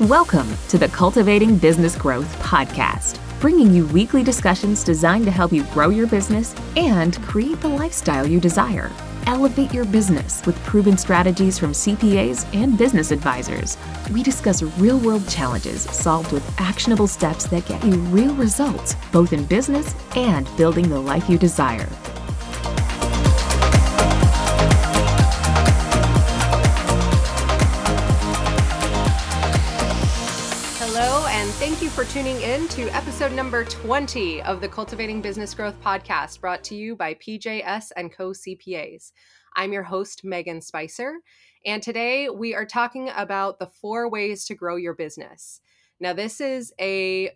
Welcome to the Cultivating Business Growth podcast, bringing you weekly discussions designed to help you grow your business and create the lifestyle you desire. Elevate your business with proven strategies from CPAs and business advisors. We discuss real world challenges solved with actionable steps that get you real results, both in business and building the life you desire. For tuning in to episode number 20 of the Cultivating Business Growth podcast brought to you by PJS and Co CPAs. I'm your host, Megan Spicer, and today we are talking about the four ways to grow your business. Now, this is a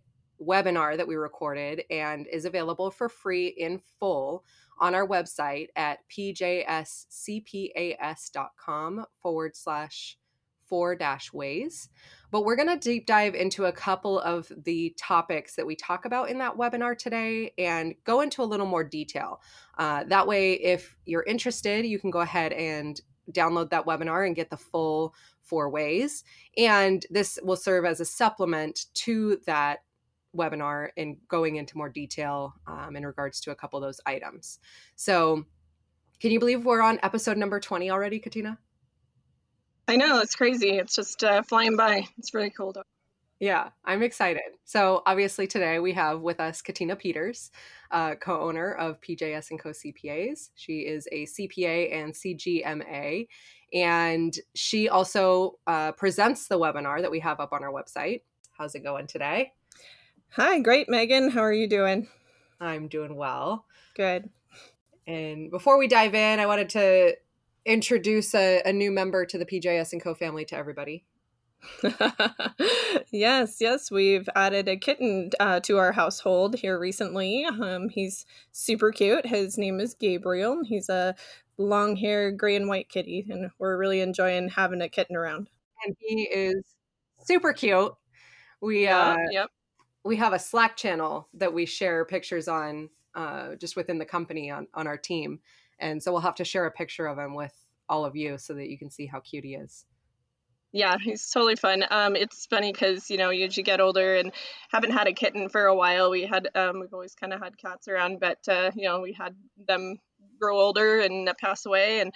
webinar that we recorded and is available for free in full on our website at pjscpas.com forward slash four dash ways. But we're going to deep dive into a couple of the topics that we talk about in that webinar today and go into a little more detail. Uh, that way, if you're interested, you can go ahead and download that webinar and get the full four ways. And this will serve as a supplement to that webinar and going into more detail um, in regards to a couple of those items. So, can you believe we're on episode number 20 already, Katina? I know it's crazy. It's just uh, flying by. It's really cool. Though. Yeah, I'm excited. So obviously today we have with us Katina Peters, uh, co-owner of PJS and Co CPAs. She is a CPA and CGMA, and she also uh, presents the webinar that we have up on our website. How's it going today? Hi, great, Megan. How are you doing? I'm doing well. Good. And before we dive in, I wanted to introduce a, a new member to the PJS and Co family to everybody. yes, yes, we've added a kitten uh, to our household here recently. Um, he's super cute. His name is Gabriel. He's a long hair gray and white kitty, and we're really enjoying having a kitten around. And he is super cute. We Yeah, uh, yep. we have a Slack channel that we share pictures on uh, just within the company on, on our team. And so we'll have to share a picture of him with all of you so that you can see how cute he is. Yeah, he's totally fun. Um, it's funny because you know as you get older and haven't had a kitten for a while. We had um, we've always kind of had cats around, but uh, you know we had them grow older and pass away and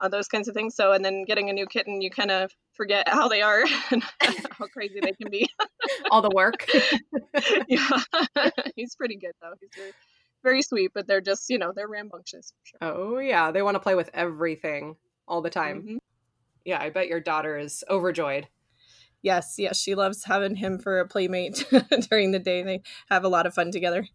uh, those kinds of things. So and then getting a new kitten, you kind of forget how they are and how crazy they can be. All the work. yeah, he's pretty good though. He's very very sweet, but they're just you know they're rambunctious for sure. oh, yeah. They want to play with everything all the time. Mhm. Yeah, I bet your daughter is overjoyed. Yes, yes, she loves having him for a playmate during the day. They have a lot of fun together.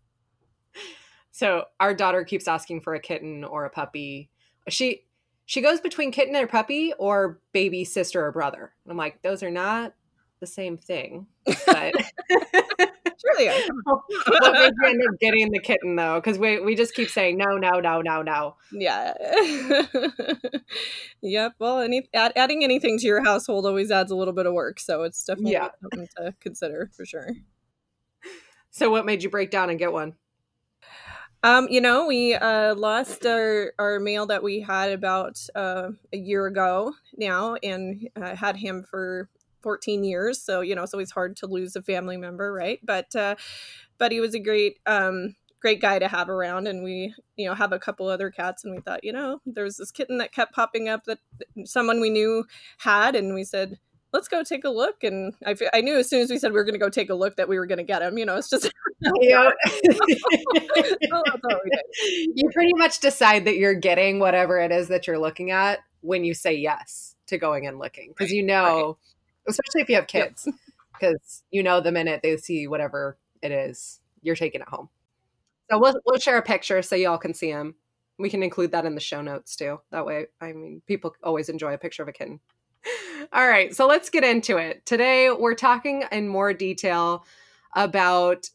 So our daughter keeps asking for a kitten or a puppy. She she goes between kitten and puppy or baby sister or brother. And I'm like, those are not the same thing. But Sure they are. made you end up getting the kitten though? Because we we just keep saying no, no, no, no, no. Yeah. yep. Well, any add, adding anything to your household always adds a little bit of work, so it's definitely Yeah. something to consider for sure. So what made you break down and get one? Um, you know, we uh, lost our our male that we had about uh, a year ago now, and uh, had him for 14 years. So you know, it's always hard to lose a family member, right? But uh, but he was a great um, great guy to have around, and we you know have a couple other cats, and we thought, you know, there's this kitten that kept popping up that someone we knew had, and we said. Let's go take a look, and I, I knew as soon as we said we were going to go take a look that we were going to get him. You know, it's just Yeah. That's all we did. you pretty much decide that you're getting whatever it is that you're looking at when you say yes to going and looking because you know especially if you have kids because you know the minute they see whatever it is you're taking it home. So we'll, we'll share a picture so y'all can see them we can include that in the show notes too. That way i mean people always enjoy a picture of a kitten. All right so let's get into it. Today we're talking in more detail about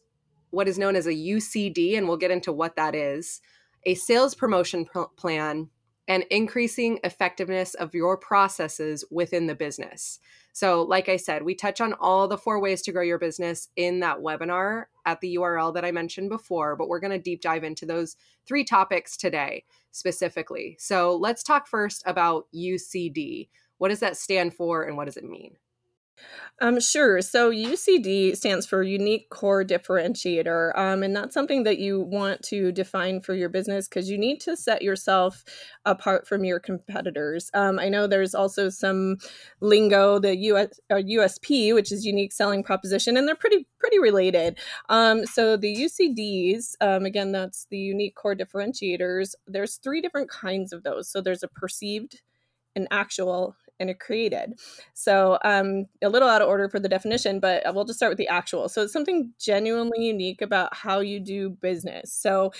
what is known as a UCD, and we'll get into what that is. A sales promotion pl- plan and increasing effectiveness of your processes within the business. So, like I said, we touch on all the four ways to grow your business in that webinar at the URL that I mentioned before, but we're going to deep dive into those three topics today specifically. So, let's talk first about UCD. What does that stand for and what does it mean? Um, sure. So UCD stands for Unique Core Differentiator, um, and that's something that you want to define for your business because you need to set yourself apart from your competitors. Um, I know there's also some lingo, the US, uh, USP, which is Unique Selling Proposition, and they're pretty pretty related. Um, so the UCDs, um, again, that's the Unique Core Differentiators. There's three different kinds of those. So there's a perceived, an actual, and it created. So um, a little out of order for the definition, but we'll just start with the actual. So it's something genuinely unique about how you do business. So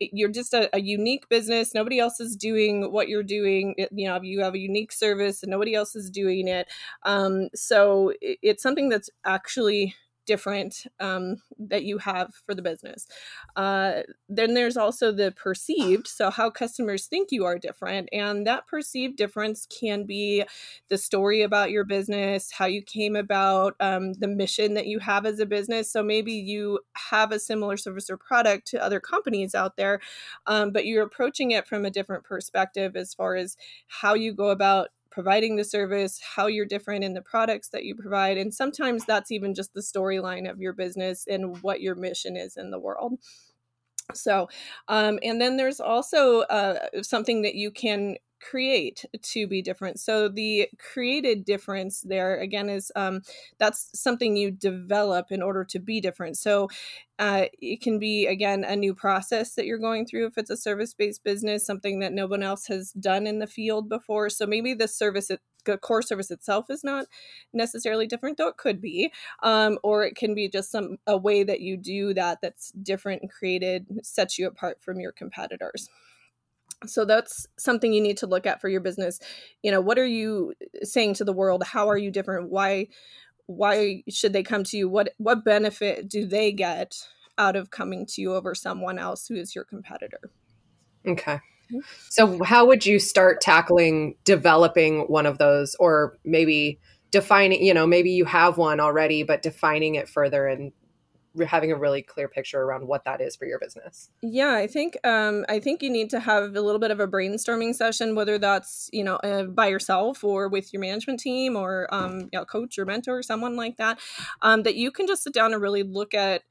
you're just a, a unique business. Nobody else is doing what you're doing. You know, you have a unique service and nobody else is doing it. Um, so it, it's something that's actually different um, that you have for the business. Uh, then there's also the perceived, so how customers think you are different. And that perceived difference can be the story about your business, how you came about, um, the mission that you have as a business. So maybe you have a similar service or product to other companies out there, um, but you're approaching it from a different perspective as far as how you go about providing the service, how you're different in the products that you provide. And sometimes that's even just the storyline of your business and what your mission is in the world. So, um, and then there's also uh, something that you can create to be different. So the created difference there again is um, that's something you develop in order to be different. So uh, it can be again a new process that you're going through if it's a service-based business, something that no one else has done in the field before. So maybe the service the core service itself is not necessarily different, though it could be, um, or it can be just some a way that you do that that's different and created sets you apart from your competitors so that's something you need to look at for your business. You know what are you saying to the world? How are you different? Why why should they come to you? What what benefit do they get out of coming to you over someone else who is your competitor? Okay. Mm-hmm. so how would you start tackling developing one of those or maybe defining you know maybe you have one already but defining it further and having a really clear picture around what that is for your business. Yeah i think um, i think you need to have a little bit of a brainstorming session whether that's you know uh, by yourself or with your management team or um, you know, coach or mentor or someone like that um, that you can just sit down and really look at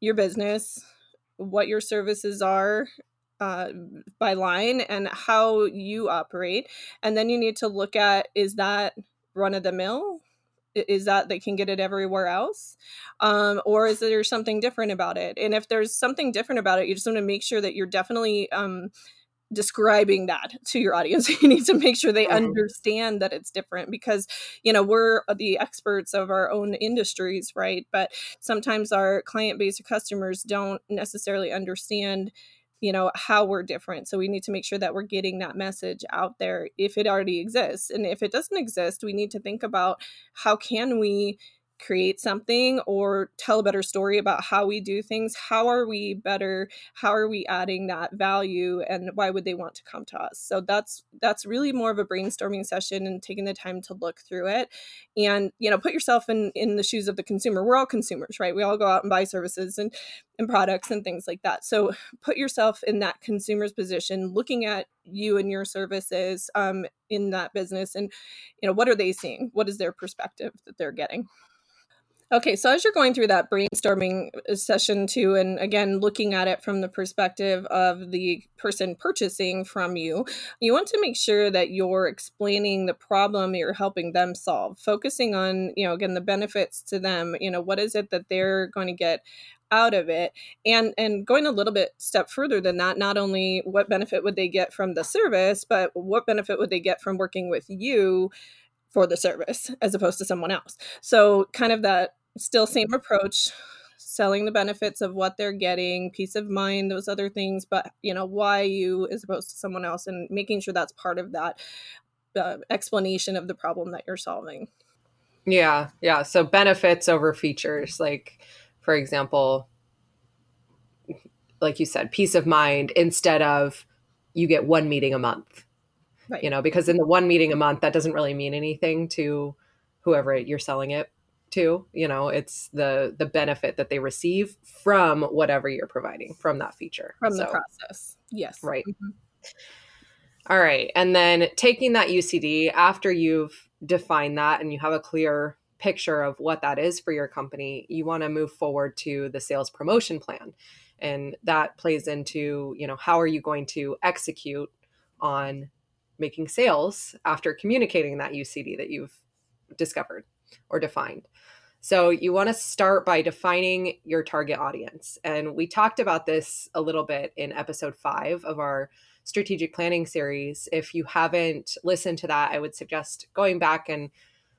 your business what your services are uh, by line and how you operate. And then you need to look at is that run of the mill is that they can get it everywhere else? Um, or is there something different about it? And if there's something different about it you just want to make sure that you're definitely um, describing that to your audience. You need to make sure they mm-hmm. understand that it's different because you know we're the experts of our own industries right? But sometimes our client base or customers don't necessarily understand you know how we're different. So we need to make sure that we're getting that message out there if it already exists. And if it doesn't exist we need to think about how can we create something or tell a better story about how we do things how are we better? How are we adding that value and why would they want to come to us? So that's that's really more of a brainstorming session and taking the time to look through it. And you know put yourself in in the shoes of the consumer. We're all consumers right? We all go out and buy services and and products and things like that. So put yourself in that consumer's position looking at you and your services um, in that business and you know what are they seeing? What is their perspective that they're getting Okay, so as you're going through that brainstorming session too, and again, looking at it from the perspective of the person purchasing from you, you want to make sure that you're explaining the problem you're helping them solve, focusing on, you know, again, the benefits to them. You know, what is it that they're going to get out of it and and going a little bit step further than that not only what benefit would they get from the service but what benefit would they get from working with you for the service as opposed to someone else so kind of that still same approach selling the benefits of what they're getting peace of mind those other things but you know why you as opposed to someone else and making sure that's part of that uh, explanation of the problem that you're solving. Yeah yeah so benefits over features like for example like you said peace of mind instead of you get one meeting a month. Right. you know because in the one meeting a month that doesn't really mean anything to whoever you're selling it too you know it's the the benefit that they receive from whatever you're providing from that feature from so, the process. Yes. Right. Mm-hmm. All right and then taking that ucd after you've defined that and you have a clear picture of what that is for your company, you want to move forward to the sales promotion plan. And that plays into, you know, how are you going to execute on making sales after communicating that UCD that you've discovered or defined. So you want to start by defining your target audience. And we talked about this a little bit in episode five of our strategic planning series. If you haven't listened to that, I would suggest going back and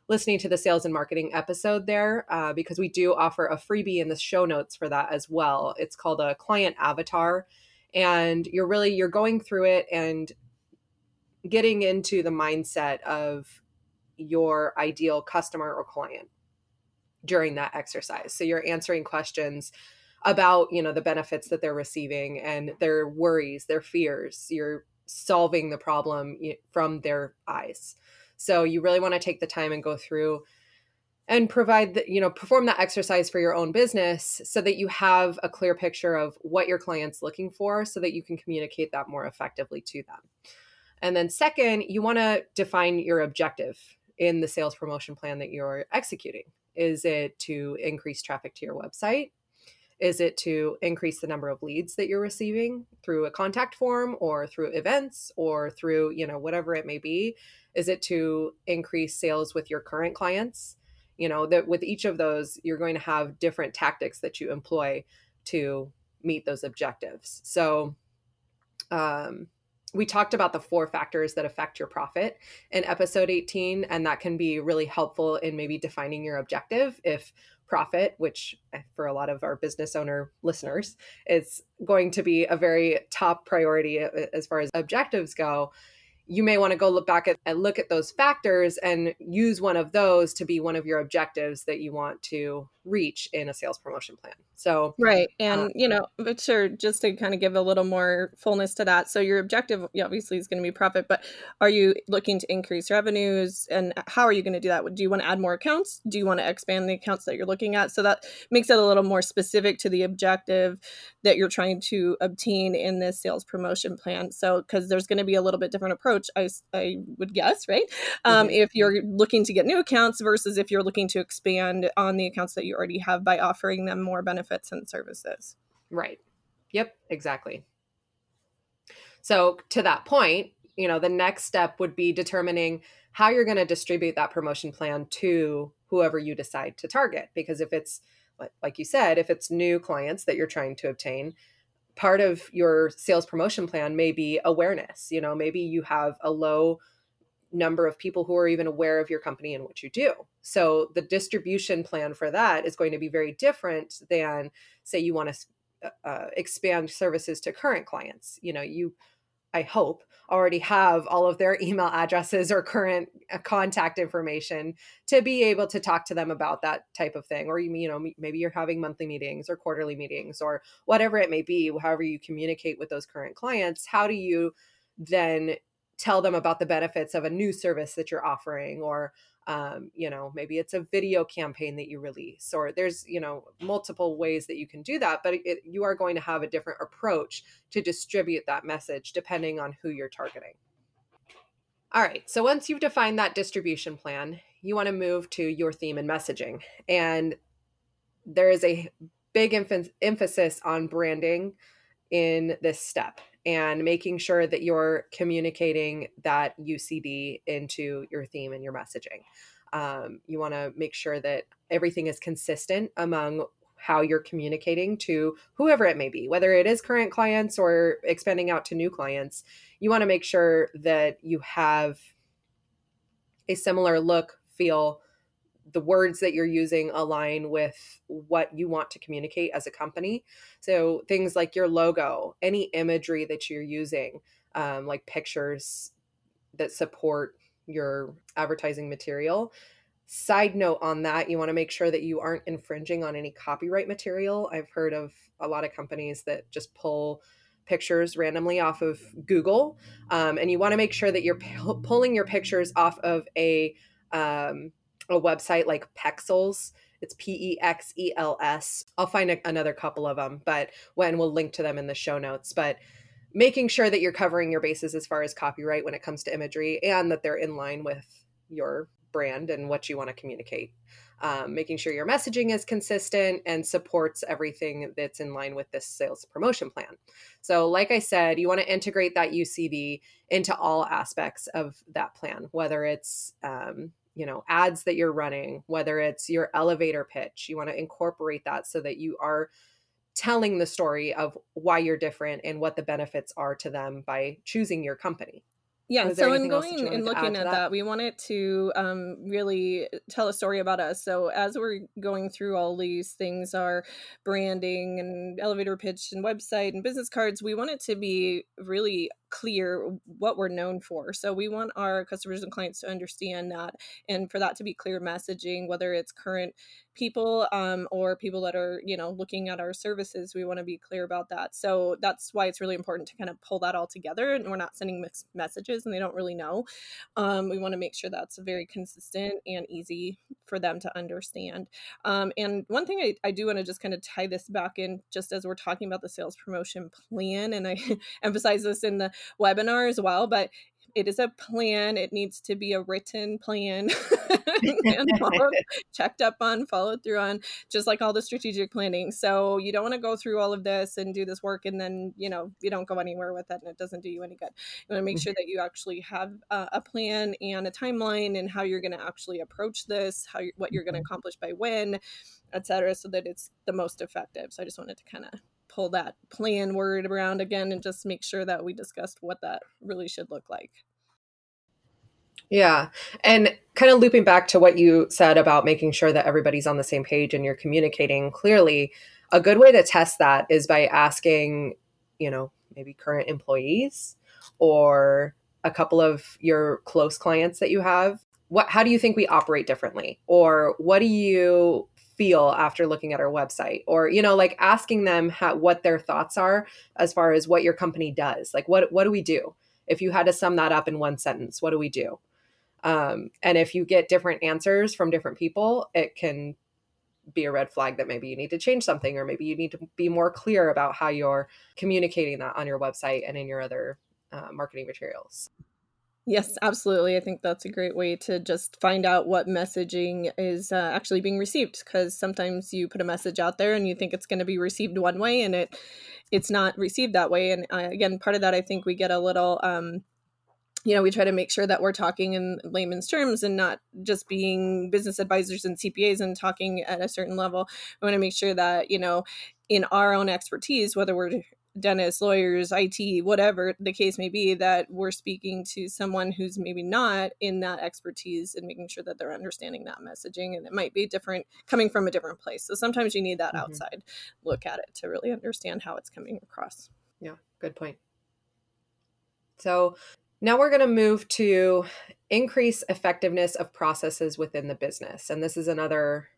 listening to the sales and marketing episode there uh, because we do offer a freebie in the show notes for that as well. It's called a client avatar. And you're really you're going through it and getting into the mindset of your ideal customer or client during that exercise. So you're answering questions about, you know, the benefits that they're receiving and their worries, their fears. You're solving the problem from their eyes. So you really want to take the time and go through and provide the, you know perform that exercise for your own business so that you have a clear picture of what your clients looking for so that you can communicate that more effectively to them and then second you want to define your objective in the sales promotion plan that you're executing is it to increase traffic to your website? Is it to increase the number of leads that you're receiving through a contact form or through events or through, you know, whatever it may be? Is it to increase sales with your current clients? You know, that with each of those, you're going to have different tactics that you employ to meet those objectives. So, um, we talked about the four factors that affect your profit in episode 18 and that can be really helpful in maybe defining your objective if profit which for a lot of our business owner listeners is going to be a very top priority as far as objectives go you may want to go look back at and look at those factors and use one of those to be one of your objectives that you want to reach in a sales promotion plan. So, right. And, uh, you know, but sure, just to kind of give a little more fullness to that. So, your objective obviously is going to be profit, but are you looking to increase revenues and how are you going to do that? Do you want to add more accounts? Do you want to expand the accounts that you're looking at? So, that makes it a little more specific to the objective that you're trying to obtain in this sales promotion plan. So, because there's going to be a little bit different approach, I, I would guess, right? Um, mm-hmm. If you're looking to get new accounts versus if you're looking to expand on the accounts that you already have by offering them more benefits and services. Right. Yep, exactly. So, to that point, you know, the next step would be determining how you're going to distribute that promotion plan to whoever you decide to target. Because if it's, like you said, if it's new clients that you're trying to obtain, part of your sales promotion plan may be awareness. You know, maybe you have a low number of people who are even aware of your company and what you do. So the distribution plan for that is going to be very different than say you want to uh, uh, expand services to current clients. You know, you I hope already have all of their email addresses or current uh, contact information to be able to talk to them about that type of thing or you you know maybe you're having monthly meetings or quarterly meetings or whatever it may be however you communicate with those current clients how do you then tell them about the benefits of a new service that you're offering or um, you know maybe it's a video campaign that you release or there's you know multiple ways that you can do that but it, you are going to have a different approach to distribute that message depending on who you're targeting. All right so once you've defined that distribution plan you want to move to your theme and messaging and there is a big emph- emphasis on branding in this step and making sure that you're communicating that UCD into your theme and your messaging. Um, you want to make sure that everything is consistent among how you're communicating to whoever it may be, whether it is current clients or expanding out to new clients. You want to make sure that you have a similar look, feel, the words that you're using align with what you want to communicate as a company. So things like your logo, any imagery that you're using, um, like pictures that support your advertising material. Side note on that, you want to make sure that you aren't infringing on any copyright material. I've heard of a lot of companies that just pull pictures randomly off of Google, um, and you want to make sure that you're p- pulling your pictures off of a um, a website like Pexels. It's P E X E L S. I'll find a, another couple of them, but when we'll link to them in the show notes. But making sure that you're covering your bases as far as copyright when it comes to imagery and that they're in line with your brand and what you want to communicate. Um, making sure your messaging is consistent and supports everything that's in line with this sales promotion plan. So, like I said, you want to integrate that UCD into all aspects of that plan, whether it's um, you know ads that you're running, whether it's your elevator pitch. You want to incorporate that so that you are telling the story of why you're different and what the benefits are to them by choosing your company. Yeah, so in going and looking at that? that? we wanted to um, really tell a story about us. So as we're going through all these things, our branding and elevator pitch and website and business cards, we want it to be really clear what we're known for. So we want our customers and clients to understand that and for that to be clear messaging, whether it's current people um, or people that are, you know, looking at our services, we want to be clear about that. So that's why it's really important to kind of pull that all together and we're not sending mixed messages and they don't really know. Um, we want to make sure that's very consistent and easy for them to understand. Um, and one thing I, I do want to just kind of tie this back in just as we're talking about the sales promotion plan, and I emphasize this in the webinar as well, but it is a plan. It needs to be a written plan and checked up on, followed through on, just like all the strategic planning. So you don't want to go through all of this and do this work and then, you know, you don't go anywhere with it and it doesn't do you any good. You want to make mm-hmm. sure that you actually have uh, a plan and a timeline and how you're going to actually approach this, how you, what you're going to mm-hmm. accomplish by when, etc., so that it's the most effective. So I just wanted to kind of pull that plan word around again and just make sure that we discussed what that really should look like. Yeah. And kind of looping back to what you said about making sure that everybody's on the same page and you're communicating clearly, a good way to test that is by asking, you know, maybe current employees or a couple of your close clients that you have what how do you think we operate differently or what do you feel after looking at our website or you know like asking them how, what their thoughts are as far as what your company does like what what do we do? If you had to sum that up in one sentence what do we do? Um, and if you get different answers from different people it can be a red flag that maybe you need to change something or maybe you need to be more clear about how you're communicating that on your website and in your other uh, marketing materials Yes, absolutely. I think that's a great way to just find out what messaging is uh, actually being received because sometimes you put a message out there and you think it's going to be received one way and it it's not received that way. And uh, again, part of that I think we get a little um, you know, we try to make sure that we're talking in layman's terms and not just being business advisors and CPAs and talking at a certain level. We want to make sure that, you know, in our own expertise, whether we're dentists, lawyers, IT, whatever the case may be, that we're speaking to someone who's maybe not in that expertise and making sure that they're understanding that messaging. And it might be different coming from a different place. So sometimes you need that mm-hmm. outside look at it to really understand how it's coming across. Yeah, good point. So now we're going to move to increase effectiveness of processes within the business. And this is another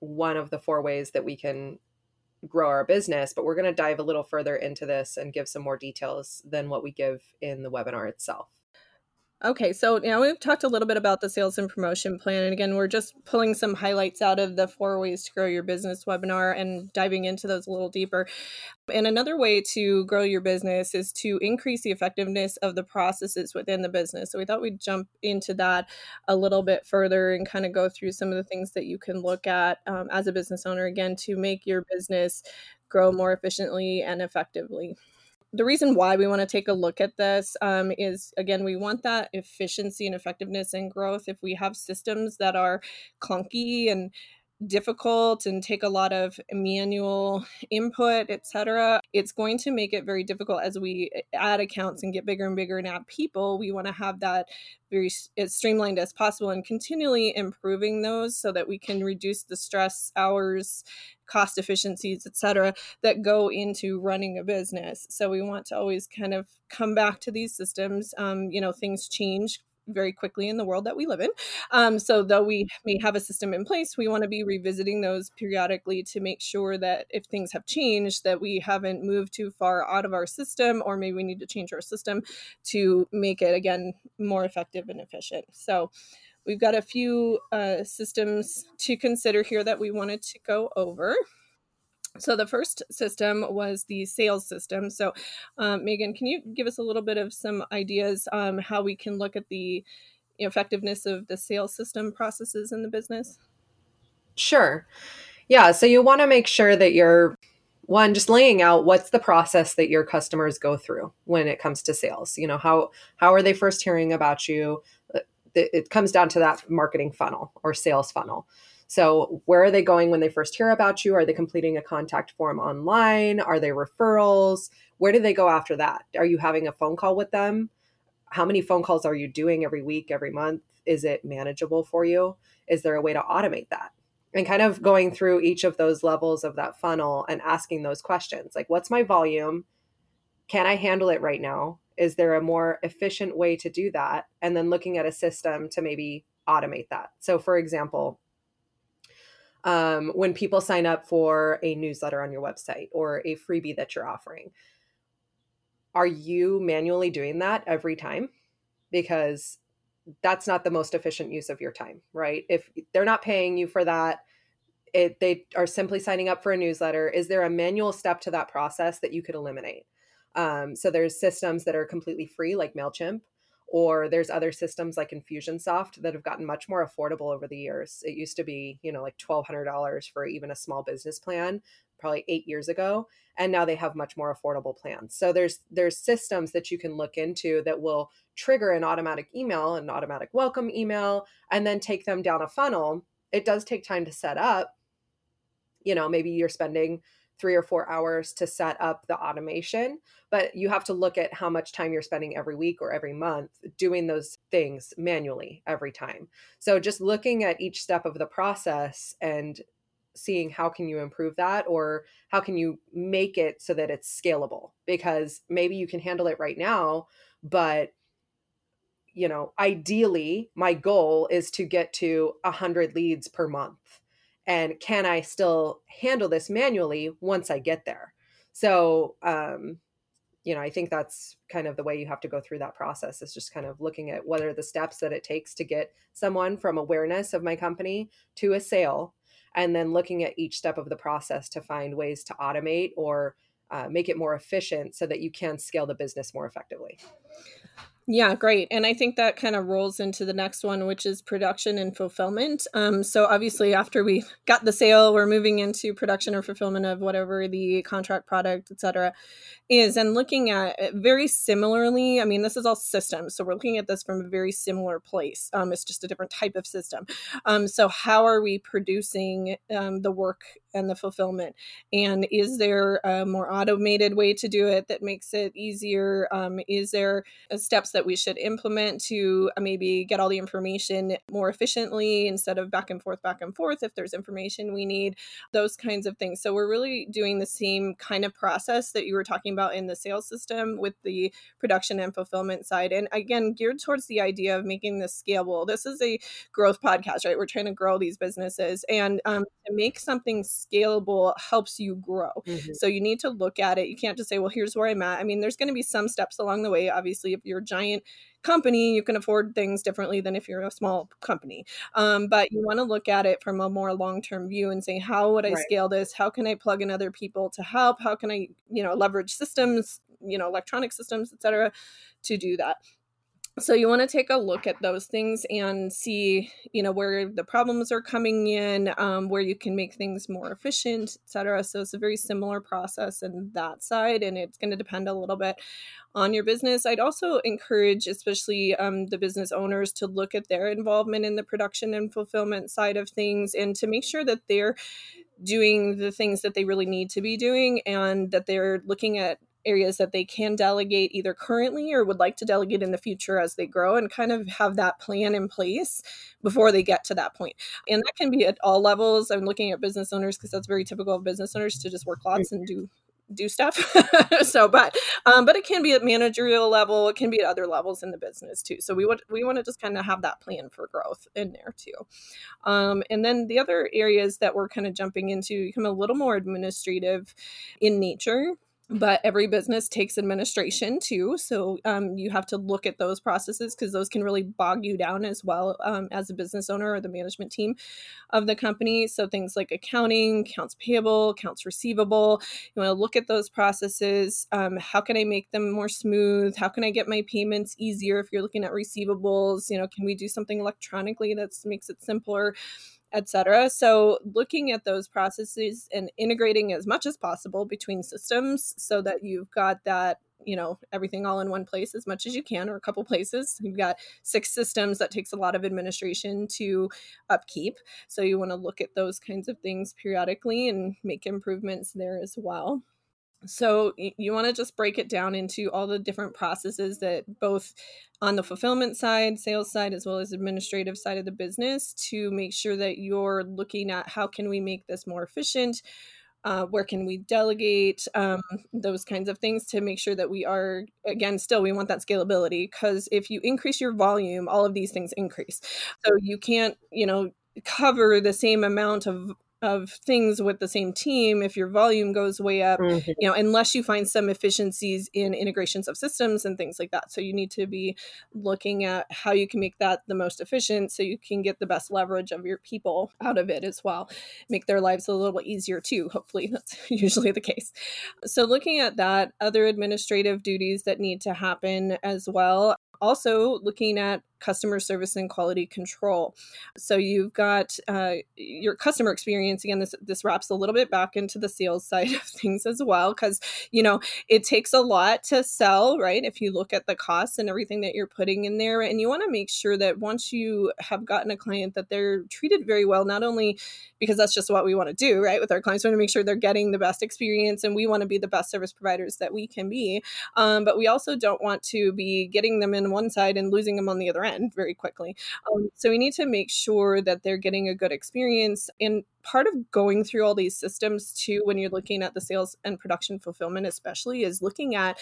one of the four ways that we can grow our business, but we're going to dive a little further into this and give some more details than what we give in the webinar itself. Okay, so now we've talked a little bit about the sales and promotion plan. And again, we're just pulling some highlights out of the four ways to grow your business webinar and diving into those a little deeper. And another way to grow your business is to increase the effectiveness of the processes within the business. So we thought we'd jump into that a little bit further and kind of go through some of the things that you can look at um, as a business owner, again, to make your business grow more efficiently and effectively the reason why we want to take a look at this um, is again we want that efficiency and effectiveness and growth. If we have systems that are clunky and difficult and take a lot of manual input etc it's going to make it very difficult as we add accounts and get bigger and bigger and add people we want to have that very as streamlined as possible and continually improving those so that we can reduce the stress hours cost efficiencies etc that go into running a business. So we want to always kind of come back to these systems um, you know things change very quickly in the world that we live in. Um, so, though we may have a system in place, we want to be revisiting those periodically to make sure that if things have changed, that we haven't moved too far out of our system, or maybe we need to change our system to make it again more effective and efficient. So, we've got a few uh, systems to consider here that we wanted to go over. So the first system was the sales system. So, um, Megan, can you give us a little bit of some ideas how we can look at the effectiveness of the sales system processes in the business? Sure. Yeah. So you want to make sure that you're one just laying out what's the process that your customers go through when it comes to sales you know how how are they first hearing about you uh, it comes down to that marketing funnel or sales funnel so where are they going when they first hear about you? Are they completing a contact form online? Are they referrals? Where do they go after that? Are you having a phone call with them? How many phone calls are you doing every week every month? Is it manageable for you? Is there a way to automate that? And kind of going through each of those levels of that funnel and asking those questions like what's my volume? Can i handle it right now? Is there a more efficient way to do that? And then looking at a system to maybe automate that. So for example um, when people sign up for a newsletter on your website or a freebie that you're offering are you manually doing that every time because that's not the most efficient use of your time, right? If they're not paying you for that, it, they are simply signing up for a newsletter. Is there a manual step to that process that you could eliminate? Um, so there's systems that are completely free, like Mailchimp, or there's other systems like Infusionsoft that have gotten much more affordable over the years. It used to be, you know, like twelve hundred dollars for even a small business plan, probably eight years ago, and now they have much more affordable plans. So there's there's systems that you can look into that will trigger an automatic email, an automatic welcome email, and then take them down a funnel. It does take time to set up. You know, maybe you're spending three or four hours to set up the automation, but you have to look at how much time you're spending every week or every month doing those things manually every time. So just looking at each step of the process and seeing how can you improve that or how can you make it so that it's scalable because maybe you can handle it right now but you know, ideally, my goal is to get to 100 leads per month. And can I still handle this manually once I get there? So, um, you know, I think that's kind of the way you have to go through that process is just kind of looking at what are the steps that it takes to get someone from awareness of my company to a sale, and then looking at each step of the process to find ways to automate or uh, make it more efficient so that you can scale the business more effectively. Yeah, great. And I think that kind of rolls into the next one, which is production and fulfillment. Um, so obviously, after we got the sale, we're moving into production or fulfillment of whatever the contract product, et cetera, is. And looking at very similarly, I mean, this is all systems. So we're looking at this from a very similar place. Um, it's just a different type of system. Um, so how are we producing um, the work and the fulfillment? And is there a more automated way to do it that makes it easier? Um, is there steps that we should implement to uh, maybe get all the information more efficiently instead of back and forth, back and forth if there's information we need, those kinds of things. So we're really doing the same kind of process that you were talking about in the sales system with the production and fulfillment side. And again, geared towards the idea of making this scalable. This is a growth podcast, right? We're trying to grow these businesses. And um, to make something scalable helps you grow. Mm-hmm. So you need to look at it. You can't just say, well, here's where I'm at. I mean, there's going to be some steps along the way. Obviously, if you're a giant company, you can afford things differently than if you're a small company. Um, but you want to look at it from a more long term view and say, how would I right. scale this? How can I plug in other people to help? How can I, you know, leverage systems, you know, electronic systems, etc., to do that? So you want to take a look at those things and see you know where the problems are coming in um, where you can make things more efficient etc so it's a very similar process in that side and it's going to depend a little bit on your business. I'd also encourage especially um, the business owners to look at their involvement in the production and fulfillment side of things and to make sure that they're doing the things that they really need to be doing and that they're looking at areas that they can delegate either currently or would like to delegate in the future as they grow and kind of have that plan in place before they get to that point. And that can be at all levels. I'm looking at business owners because that's very typical of business owners to just work lots and do do stuff so but um, but it can be at managerial level it can be at other levels in the business too so we would we want to just kind of have that plan for growth in there too um, and then the other areas that we're kind of jumping into become a little more administrative in nature but every business takes administration too. So um, you have to look at those processes because those can really bog you down as well um, as a business owner or the management team of the company. So things like accounting accounts payable accounts receivable you want to look at those processes um, how can i make them more smooth? How can i get my payments easier if you're looking at receivables? You know can we do something electronically that makes it simpler etc. So, looking at those processes and integrating as much as possible between systems so that you've got that, you know, everything all in one place as much as you can, or a couple places. You've got six systems that takes a lot of administration to upkeep. So, you want to look at those kinds of things periodically and make improvements there as well. So you want to just break it down into all the different processes that both on the fulfillment side, sales side, as well as administrative side of the business to make sure that you're looking at how can we make this more efficient, uh, where can we delegate um, those kinds of things to make sure that we are again still we want that scalability because if you increase your volume all of these things increase. So you can't you know cover the same amount of of things with the same team if your volume goes way up mm-hmm. you know unless you find some efficiencies in integrations of systems and things like that. So you need to be looking at how you can make that the most efficient so you can get the best leverage of your people out of it as well. Make their lives a little bit easier too hopefully. That's usually the case. So looking at that other administrative duties that need to happen as well. Also looking at customer service and quality control. So you've got uh, your customer experience. Again, this this wraps a little bit back into the sales side of things as well, because you know it takes a lot to sell, right? If you look at the costs and everything that you're putting in there, and you want to make sure that once you have gotten a client, that they're treated very well, not only because that's just what we want to do, right? With our clients, we want to make sure they're getting the best experience, and we want to be the best service providers that we can be. Um, but we also don't want to be getting them in one side and losing them on the other end very quickly. Um, so we need to make sure that they're getting a good experience. And part of going through all these systems too, when you're looking at the sales and production fulfillment, especially, is looking at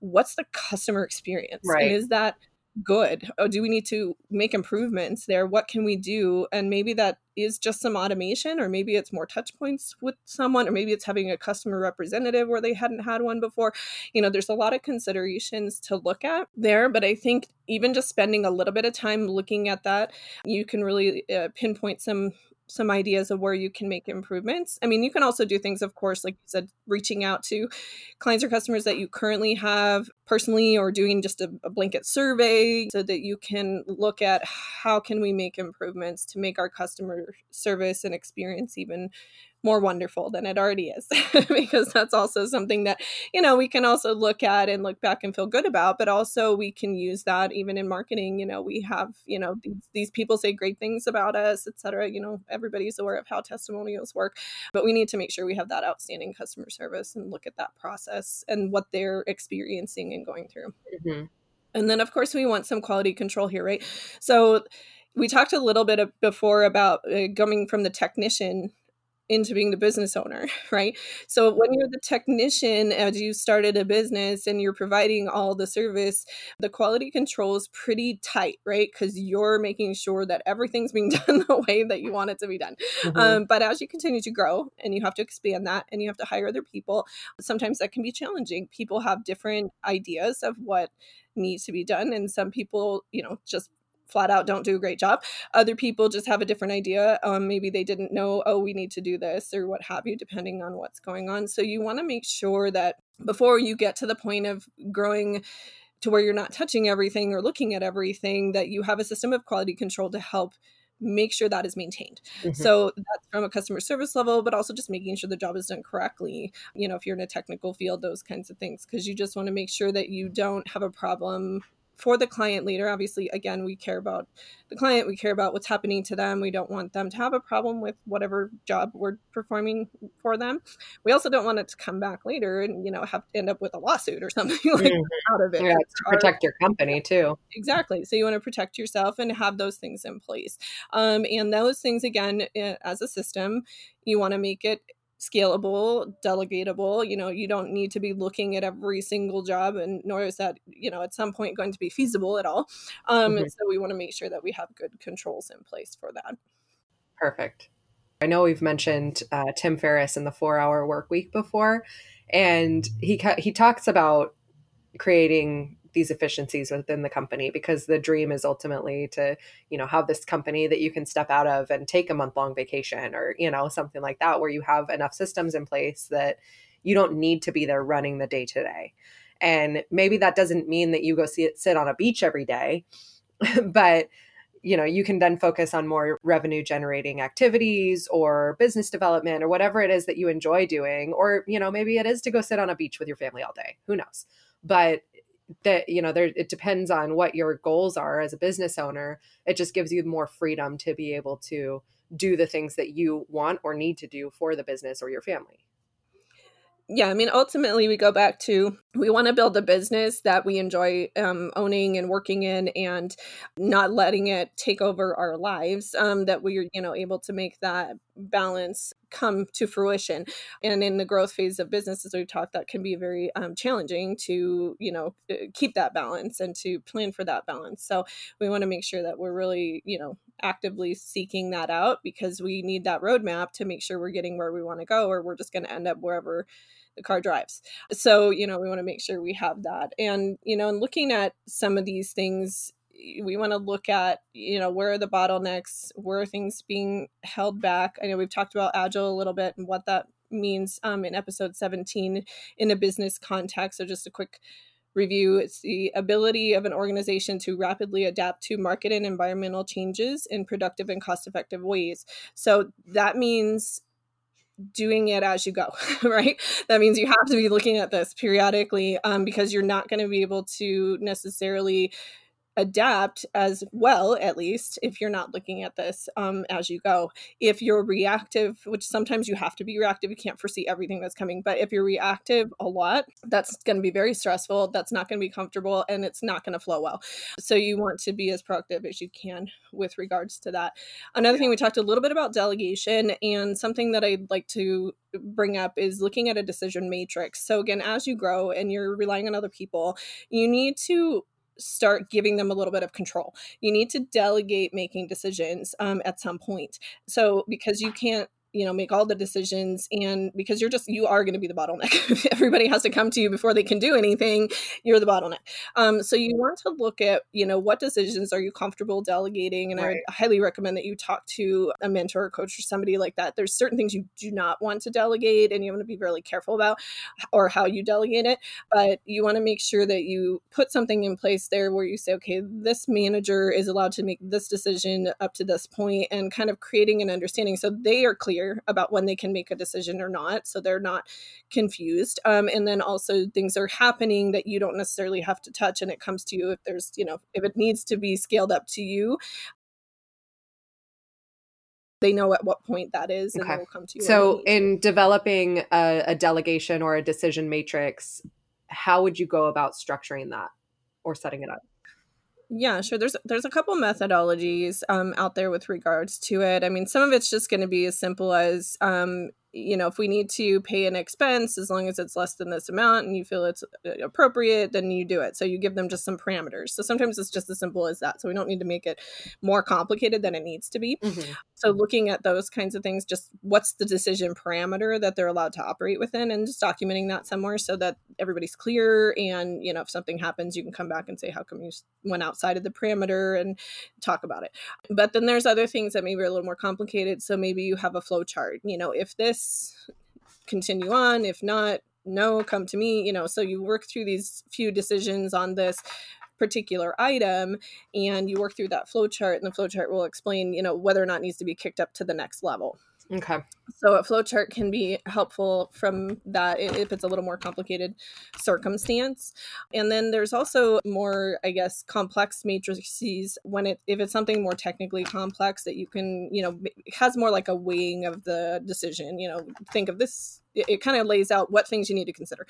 what's the customer experience right. and is that good? Oh, do we need to make improvements there? What can we do? And maybe that is just some automation, or maybe it's more touch points with someone, or maybe it's having a customer representative where they hadn't had one before. You know, there's a lot of considerations to look at there, but I think even just spending a little bit of time looking at that, you can really uh, pinpoint some some ideas of where you can make improvements. I mean, you can also do things, of course, like you said, reaching out to clients or customers that you currently have personally or doing just a, a, blanket survey so that you can look at how can we make improvements to make our customer service and experience even more wonderful than it already is because that's also something that you know we can also look at and look back and feel good about but also we can use that even in marketing you know we have you know these, these people say great things about us etc you know everybody's aware of how testimonials work but we need to make sure we have that outstanding customer service and look at that process and what they're experiencing and going through mm-hmm. and then of course we want some quality control here right so we talked a little bit before about uh, coming from the technician into being the business owner, right? So when you're the technician, as you started a business and you're providing all the service, the quality control is pretty tight, right? Because you're making sure that everything's being done the way that you want it to be done. Mm-hmm. Um, but as you continue to grow and you have to expand that and you have to hire other people, sometimes that can be challenging. People have different ideas of what needs to be done and some people you know just flat out don't do a great job. Other people just have a different idea. Um, maybe they didn't know, oh, we need to do this or what have you, depending on what's going on. So you want to make sure that before you get to the point of growing to where you're not touching everything or looking at everything, that you have a system of quality control to help make sure that is maintained. Mm-hmm. So that's from a customer service level, but also just making sure the job is done correctly. You know, if you're in a technical field, those kinds of things, because you just want to make sure that you don't have a problem for the client later obviously again we care about the client we care about what's happening to them we don't want them to have a problem with whatever job we're performing for them. We also don't want it to come back later and you know have to end up with a lawsuit or something like mm-hmm. out of it. Yeah, to protect your company too. Exactly. So you want to protect yourself and have those things in place. Um, and those things again eh, as a system you want to make it scalable, delegatable. You know, you don't need to be looking at every single job, and nor is that, you know, at some point going to be feasible at all. Um, mm-hmm. So we want to make sure that we have good controls in place for that. Perfect. I know we've mentioned uh, Tim Ferriss in the Four Hour Work Week before, and he he talks about creating these efficiencies within the company because the dream is ultimately to you know have this company that you can step out of and take a month long vacation or you know something like that where you have enough systems in place that you don't need to be there running the day to day. And maybe that doesn't mean that you go see it, sit on a beach every day but you know you can then focus on more revenue generating activities or business development or whatever it is that you enjoy doing or you know maybe it is to go sit on a beach with your family all day. Who knows? But that you know there it depends on what your goals are as a business owner it just gives you more freedom to be able to do the things that you want or need to do for the business or your family yeah i mean ultimately we go back to we want to build a business that we enjoy um, owning and working in and not letting it take over our lives um, that we're you know able to make that balance come to fruition. And in the growth phase of business as we've talked that can be very um, challenging to you know uh, keep that balance and to plan for that balance. So we want to make sure that we're really you know actively seeking that out because we need that roadmap to make sure we're getting where we want to go or we're just going to end up wherever the car drives. So, you know, we want to make sure we have that. And, you know, and looking at some of these things, we want to look at, you know, where are the bottlenecks? Where are things being held back? I know we've talked about Agile a little bit and what that means um, in episode 17 in a business context. So, just a quick review it's the ability of an organization to rapidly adapt to market and environmental changes in productive and cost effective ways. So, that means doing it as you go, right? That means you have to be looking at this periodically um, because you're not going to be able to necessarily adapt as well at least if you're not looking at this um, as you go. If you're reactive which sometimes you have to be reactive you can't foresee everything that's coming but if you're reactive a lot that's going to be very stressful that's not going to be comfortable and it's not going to flow well. So you want to be as proactive as you can with regards to that. Another thing we talked a little bit about delegation and something that i'd like to bring up is looking at a decision matrix. So again as you grow and you're relying on other people you need to start giving them a little bit of control. You need to delegate making decisions um, at some point. So, because you can't you know make all the decisions and because you're just you are going to be the bottleneck. Everybody has to come to you before they can do anything you're the bottleneck. Um, so you want to look at you know what decisions are you comfortable delegating and right. i highly recommend that you talk to a mentor or coach or somebody like that. There's certain things you do not want to delegate and you want to be really careful about or how you delegate it but you want to make sure that you put something in place there where you say okay this manager is allowed to make this decision up to this point and kind of creating an understanding. So they are clear clear about when they can make a decision or not so they're not confused. Um, and then also things are happening that you don't necessarily have to touch and it comes to you if there's you know if it needs to be scaled up to you. They know at what point that is and okay. will come to you so in developing a, a delegation or a decision matrix how would you go about structuring that or setting it up yeah, sure. There's there's a couple methodologies um, out there with regards to it. I mean, some of it's just going to be as simple as um, you know, if we need to pay an expense, as long as it's less than this amount and you feel it's uh, appropriate, then you do it. So you give them just some parameters. So sometimes it's just as simple as that. So we don't need to make it more complicated than it needs to be. Mm-hmm. So looking at those kinds of things, just what's the decision parameter that they're allowed to operate within and just documenting that somewhere so that everybody's clear. And, you know, if something happens, you can come back and say, how come you went outside of the parameter and talk about it. But then there's other things that maybe are a little more complicated. So maybe you have a flow chart. You know, if this continue on. If not no come to me you know. So you work through these few decisions on this particular item and you work through that flow chart and the flow chart will explain you know whether or not needs to be kicked up to the next level Okay. So a flowchart can be helpful from that if it's a little more complicated circumstance. And then there's also more, I guess, complex matrices when it if it's something more technically complex that you can, you know, has more like a weighing of the decision. You know, think of this. It, it kind of lays out what things you need to consider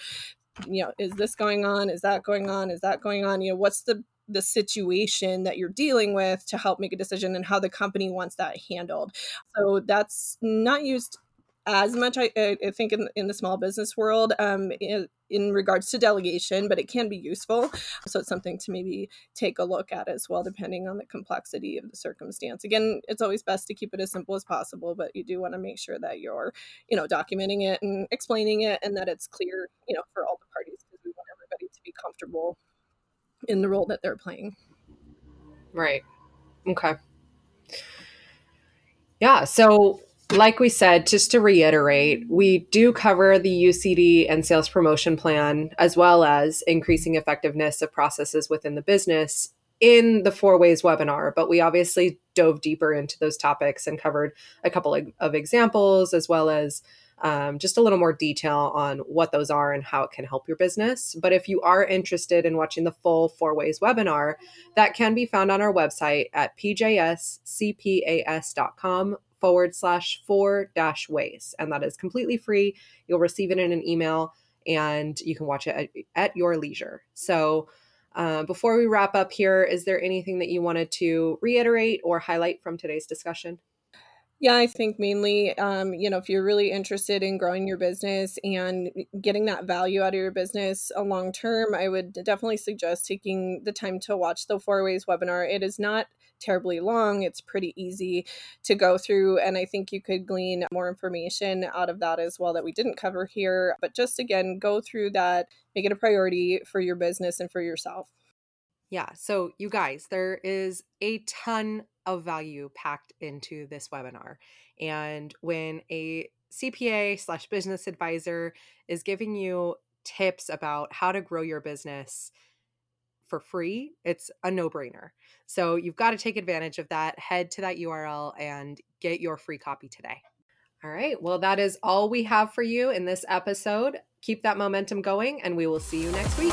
you know is this going on is that going on is that going on you know what's the the situation that you're dealing with to help make a decision and how the company wants that handled. So that's not used as much I, I think in, in the small business world um, it, in regards to delegation, but it can be useful. So it's something to maybe take a look at as well, depending on the complexity of the circumstance. Again, it's always best to keep it as simple as possible, but you do want to make sure that you're, you know, documenting it and explaining it and that it's clear, you know, for all the parties because we want everybody to be comfortable in the role that they're playing. Right. Okay. Yeah. So like we said, just to reiterate, we do cover the UCD and sales promotion plan, as well as increasing effectiveness of processes within the business in the Four Ways webinar. But we obviously dove deeper into those topics and covered a couple of, of examples, as well as um, just a little more detail on what those are and how it can help your business. But if you are interested in watching the full Four Ways webinar, that can be found on our website at pjscpas.com forward slash four dash ways. And that is completely free. You'll receive it in an email and you can watch it at, at your leisure. So, uh, before we wrap up here, is there anything that you wanted to reiterate or highlight from today's discussion? Yeah, I think mainly, um, you know, if you're really interested in growing your business and getting that value out of your business a uh, long term, I would definitely suggest taking the time to watch the Four Ways webinar. It is not terribly long, it's pretty easy to go through. And I think you could glean more information out of that as well that we didn't cover here. But just again, go through that, make it a priority for your business and for yourself. Yeah. So, you guys, there is a ton of value packed into this webinar. And when a CPA slash business advisor is giving you tips about how to grow your business for free, it's a no brainer. So you've got to take advantage of that. Head to that URL and get your free copy today. All right. Well, that is all we have for you in this episode. Keep that momentum going, and we will see you next week.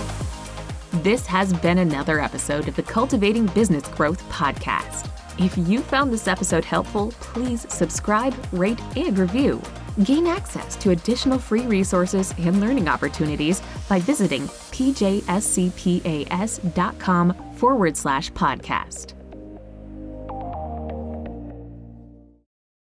This has been another episode of the Cultivating Business Growth podcast. If you found this episode helpful, please subscribe, rate, and review. Gain access to additional free resources and learning opportunities by visiting pjscpas.com forward slash podcast.